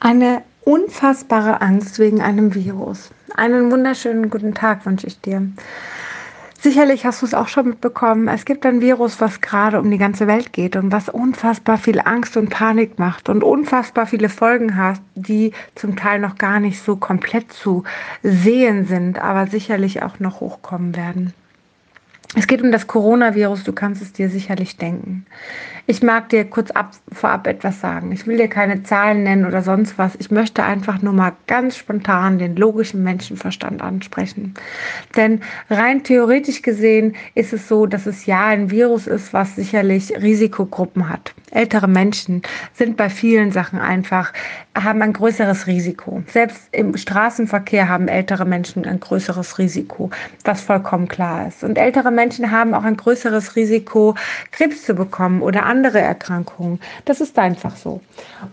Eine unfassbare Angst wegen einem Virus. Einen wunderschönen guten Tag wünsche ich dir. Sicherlich hast du es auch schon mitbekommen. Es gibt ein Virus, was gerade um die ganze Welt geht und was unfassbar viel Angst und Panik macht und unfassbar viele Folgen hat, die zum Teil noch gar nicht so komplett zu sehen sind, aber sicherlich auch noch hochkommen werden. Es geht um das Coronavirus, du kannst es dir sicherlich denken. Ich mag dir kurz ab, vorab etwas sagen. Ich will dir keine Zahlen nennen oder sonst was. Ich möchte einfach nur mal ganz spontan den logischen Menschenverstand ansprechen. Denn rein theoretisch gesehen ist es so, dass es ja ein Virus ist, was sicherlich Risikogruppen hat. Ältere Menschen sind bei vielen Sachen einfach, haben ein größeres Risiko. Selbst im Straßenverkehr haben ältere Menschen ein größeres Risiko, was vollkommen klar ist. Und ältere Menschen haben auch ein größeres Risiko, Krebs zu bekommen oder andere Erkrankungen. Das ist einfach so.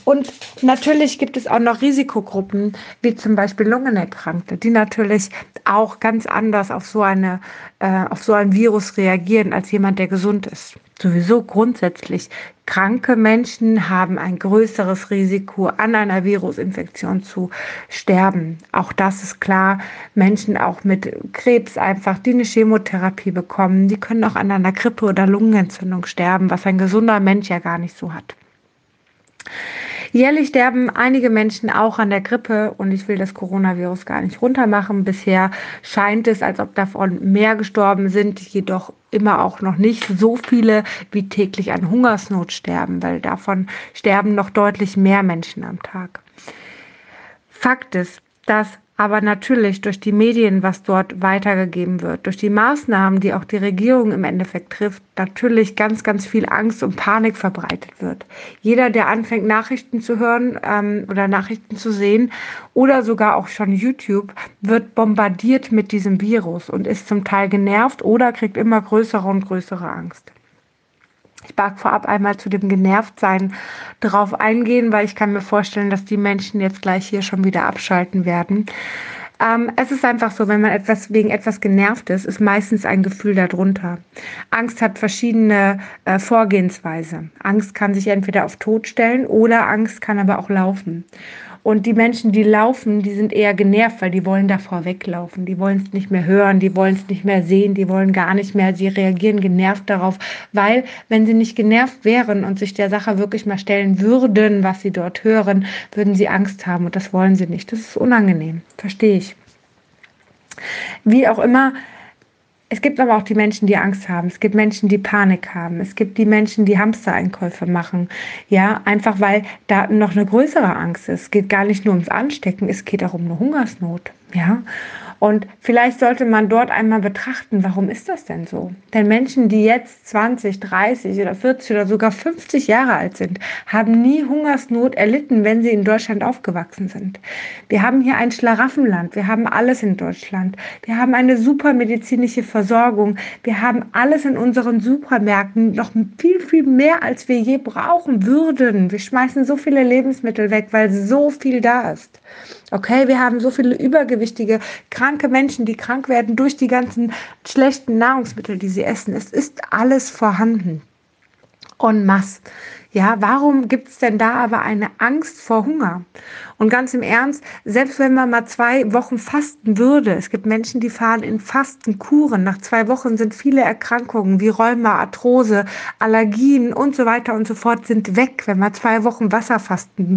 Und natürlich gibt es auch noch Risikogruppen, wie zum Beispiel Lungenerkrankte, die natürlich auch ganz anders auf so, eine, äh, auf so ein Virus reagieren als jemand, der gesund ist. Sowieso grundsätzlich. Kranke Menschen haben ein größeres Risiko, an einer Virusinfektion zu sterben. Auch das ist klar. Menschen auch mit Krebs einfach, die eine Chemotherapie bekommen, die können auch an einer Grippe oder Lungenentzündung sterben, was ein gesunder Mensch ja gar nicht so hat. Jährlich sterben einige Menschen auch an der Grippe und ich will das Coronavirus gar nicht runtermachen. Bisher scheint es, als ob davon mehr gestorben sind, jedoch immer auch noch nicht so viele wie täglich an Hungersnot sterben, weil davon sterben noch deutlich mehr Menschen am Tag. Fakt ist, dass aber natürlich durch die Medien, was dort weitergegeben wird, durch die Maßnahmen, die auch die Regierung im Endeffekt trifft, natürlich ganz, ganz viel Angst und Panik verbreitet wird. Jeder, der anfängt, Nachrichten zu hören ähm, oder Nachrichten zu sehen oder sogar auch schon YouTube, wird bombardiert mit diesem Virus und ist zum Teil genervt oder kriegt immer größere und größere Angst. Ich mag vorab einmal zu dem Genervtsein drauf eingehen, weil ich kann mir vorstellen, dass die Menschen jetzt gleich hier schon wieder abschalten werden. Ähm, es ist einfach so, wenn man etwas wegen etwas genervt ist, ist meistens ein Gefühl darunter. Angst hat verschiedene äh, Vorgehensweise. Angst kann sich entweder auf Tod stellen oder Angst kann aber auch laufen. Und die Menschen, die laufen, die sind eher genervt, weil die wollen davor weglaufen. Die wollen es nicht mehr hören, die wollen es nicht mehr sehen, die wollen gar nicht mehr. Sie reagieren genervt darauf, weil wenn sie nicht genervt wären und sich der Sache wirklich mal stellen würden, was sie dort hören, würden sie Angst haben. Und das wollen sie nicht. Das ist unangenehm. Verstehe ich. Wie auch immer, es gibt aber auch die Menschen, die Angst haben. Es gibt Menschen, die Panik haben. Es gibt die Menschen, die Hamstereinkäufe machen. Ja, einfach weil da noch eine größere Angst ist. Es geht gar nicht nur ums Anstecken, es geht auch um eine Hungersnot. Ja, und vielleicht sollte man dort einmal betrachten, warum ist das denn so? Denn Menschen, die jetzt 20, 30 oder 40 oder sogar 50 Jahre alt sind, haben nie Hungersnot erlitten, wenn sie in Deutschland aufgewachsen sind. Wir haben hier ein Schlaraffenland. Wir haben alles in Deutschland. Wir haben eine super medizinische Versorgung. Wir haben alles in unseren Supermärkten noch viel, viel mehr, als wir je brauchen würden. Wir schmeißen so viele Lebensmittel weg, weil so viel da ist. Okay, wir haben so viele übergewichtige, kranke Menschen, die krank werden durch die ganzen schlechten Nahrungsmittel, die sie essen. Es ist alles vorhanden. En masse. Ja, warum gibt es denn da aber eine Angst vor Hunger? Und ganz im Ernst, selbst wenn man mal zwei Wochen fasten würde, es gibt Menschen, die fahren in Fastenkuren. Nach zwei Wochen sind viele Erkrankungen wie Rheuma, Arthrose, Allergien und so weiter und so fort sind weg, wenn man zwei Wochen Wasserfasten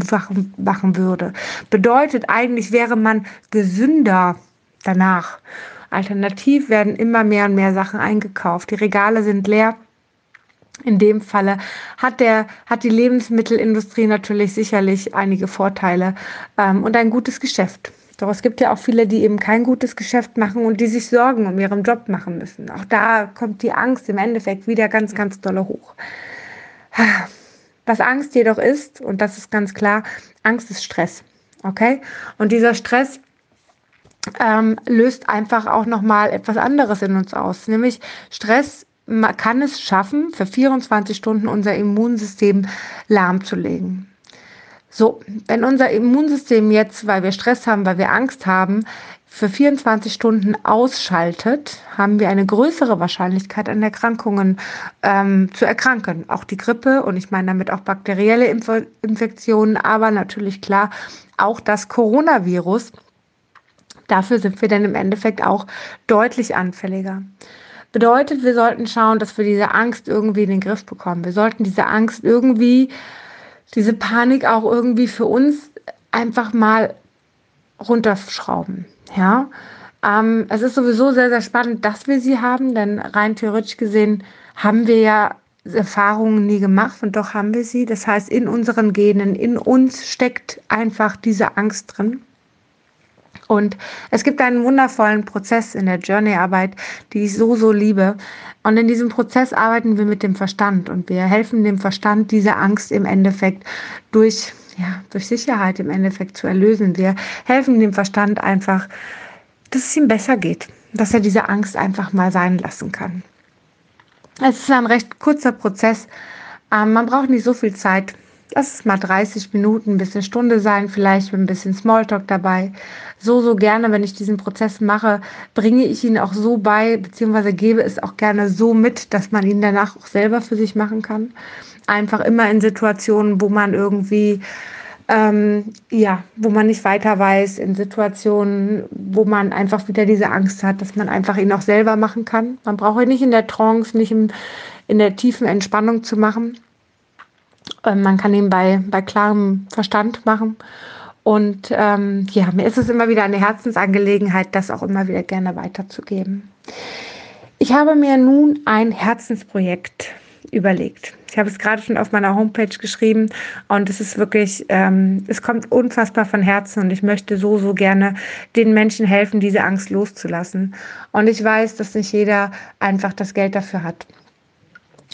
machen würde. Bedeutet eigentlich wäre man gesünder danach. Alternativ werden immer mehr und mehr Sachen eingekauft. Die Regale sind leer in dem Falle hat, der, hat die Lebensmittelindustrie natürlich sicherlich einige Vorteile ähm, und ein gutes Geschäft. Doch es gibt ja auch viele, die eben kein gutes Geschäft machen und die sich Sorgen um ihren Job machen müssen. Auch da kommt die Angst im Endeffekt wieder ganz, ganz dolle hoch. Was Angst jedoch ist, und das ist ganz klar, Angst ist Stress. Okay? Und dieser Stress ähm, löst einfach auch nochmal etwas anderes in uns aus. Nämlich Stress man kann es schaffen, für 24 Stunden unser Immunsystem lahmzulegen. So, wenn unser Immunsystem jetzt, weil wir Stress haben, weil wir Angst haben, für 24 Stunden ausschaltet, haben wir eine größere Wahrscheinlichkeit an Erkrankungen ähm, zu erkranken. Auch die Grippe und ich meine damit auch bakterielle Inf Infektionen, aber natürlich klar auch das Coronavirus. Dafür sind wir dann im Endeffekt auch deutlich anfälliger. Bedeutet, wir sollten schauen, dass wir diese Angst irgendwie in den Griff bekommen. Wir sollten diese Angst irgendwie, diese Panik auch irgendwie für uns einfach mal runterschrauben. Ja, ähm, es ist sowieso sehr, sehr spannend, dass wir sie haben, denn rein theoretisch gesehen haben wir ja Erfahrungen nie gemacht und doch haben wir sie. Das heißt, in unseren Genen, in uns steckt einfach diese Angst drin. Und es gibt einen wundervollen Prozess in der Journey-Arbeit, die ich so, so liebe. Und in diesem Prozess arbeiten wir mit dem Verstand und wir helfen dem Verstand, diese Angst im Endeffekt durch, ja, durch Sicherheit im Endeffekt zu erlösen. Wir helfen dem Verstand einfach, dass es ihm besser geht, dass er diese Angst einfach mal sein lassen kann. Es ist ein recht kurzer Prozess. Ähm, man braucht nicht so viel Zeit. Lass es mal 30 Minuten bis eine Stunde sein, vielleicht mit ein bisschen Smalltalk dabei. So, so gerne, wenn ich diesen Prozess mache, bringe ich ihn auch so bei, beziehungsweise gebe es auch gerne so mit, dass man ihn danach auch selber für sich machen kann. Einfach immer in Situationen, wo man irgendwie ähm, ja, wo man nicht weiter weiß, in Situationen, wo man einfach wieder diese Angst hat, dass man einfach ihn auch selber machen kann. Man braucht ihn nicht in der Trance, nicht im, in der tiefen Entspannung zu machen. Ähm, man kann ihn bei, bei klarem Verstand machen. Und ähm, ja, mir ist es immer wieder eine Herzensangelegenheit, das auch immer wieder gerne weiterzugeben. Ich habe mir nun ein Herzensprojekt überlegt. Ich habe es gerade schon auf meiner Homepage geschrieben und es ist wirklich, ähm, es kommt unfassbar von Herzen und ich möchte so, so gerne den Menschen helfen, diese Angst loszulassen. Und ich weiß, dass nicht jeder einfach das Geld dafür hat.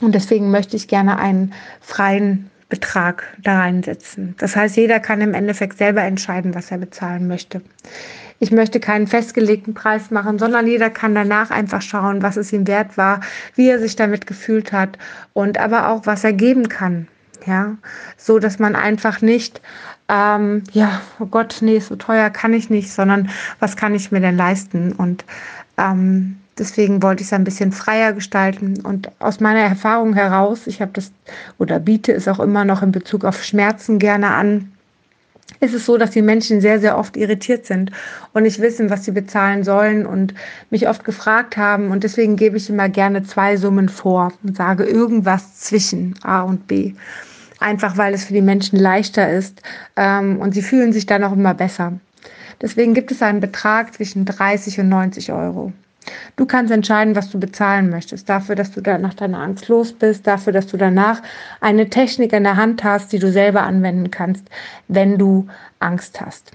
Und deswegen möchte ich gerne einen freien Betrag da reinsetzen. Das heißt, jeder kann im Endeffekt selber entscheiden, was er bezahlen möchte. Ich möchte keinen festgelegten Preis machen, sondern jeder kann danach einfach schauen, was es ihm wert war, wie er sich damit gefühlt hat und aber auch, was er geben kann. Ja, so dass man einfach nicht, ähm, ja, oh Gott, nee, so teuer kann ich nicht, sondern was kann ich mir denn leisten? Und ähm, Deswegen wollte ich es ein bisschen freier gestalten. Und aus meiner Erfahrung heraus, ich habe das oder biete es auch immer noch in Bezug auf Schmerzen gerne an, ist es so, dass die Menschen sehr, sehr oft irritiert sind und nicht wissen, was sie bezahlen sollen und mich oft gefragt haben. Und deswegen gebe ich immer gerne zwei Summen vor und sage irgendwas zwischen A und B. Einfach weil es für die Menschen leichter ist ähm, und sie fühlen sich dann auch immer besser. Deswegen gibt es einen Betrag zwischen 30 und 90 Euro. Du kannst entscheiden, was du bezahlen möchtest. Dafür, dass du nach deiner Angst los bist, dafür, dass du danach eine Technik in der Hand hast, die du selber anwenden kannst, wenn du Angst hast.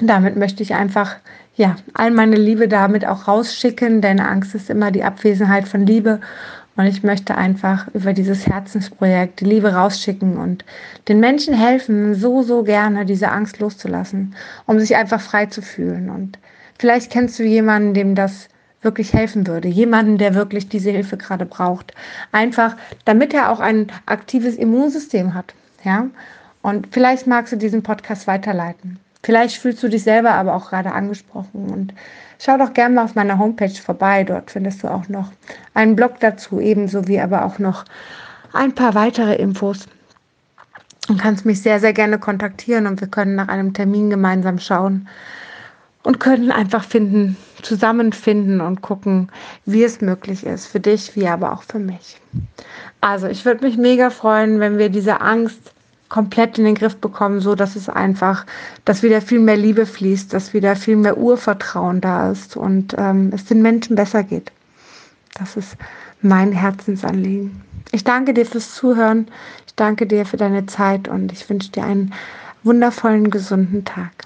Damit möchte ich einfach ja, all meine Liebe damit auch rausschicken, denn Angst ist immer die Abwesenheit von Liebe. Und ich möchte einfach über dieses Herzensprojekt die Liebe rausschicken und den Menschen helfen, so, so gerne diese Angst loszulassen, um sich einfach frei zu fühlen. Und Vielleicht kennst du jemanden, dem das wirklich helfen würde, jemanden, der wirklich diese Hilfe gerade braucht. Einfach, damit er auch ein aktives Immunsystem hat. Ja? Und vielleicht magst du diesen Podcast weiterleiten. Vielleicht fühlst du dich selber aber auch gerade angesprochen und schau doch gerne mal auf meiner Homepage vorbei. Dort findest du auch noch einen Blog dazu, ebenso wie aber auch noch ein paar weitere Infos. Und kannst mich sehr, sehr gerne kontaktieren und wir können nach einem Termin gemeinsam schauen, und können einfach finden, zusammenfinden und gucken, wie es möglich ist für dich, wie aber auch für mich. Also ich würde mich mega freuen, wenn wir diese Angst komplett in den Griff bekommen, so dass es einfach, dass wieder viel mehr Liebe fließt, dass wieder viel mehr Urvertrauen da ist und ähm, es den Menschen besser geht. Das ist mein Herzensanliegen. Ich danke dir fürs Zuhören. Ich danke dir für deine Zeit und ich wünsche dir einen wundervollen, gesunden Tag.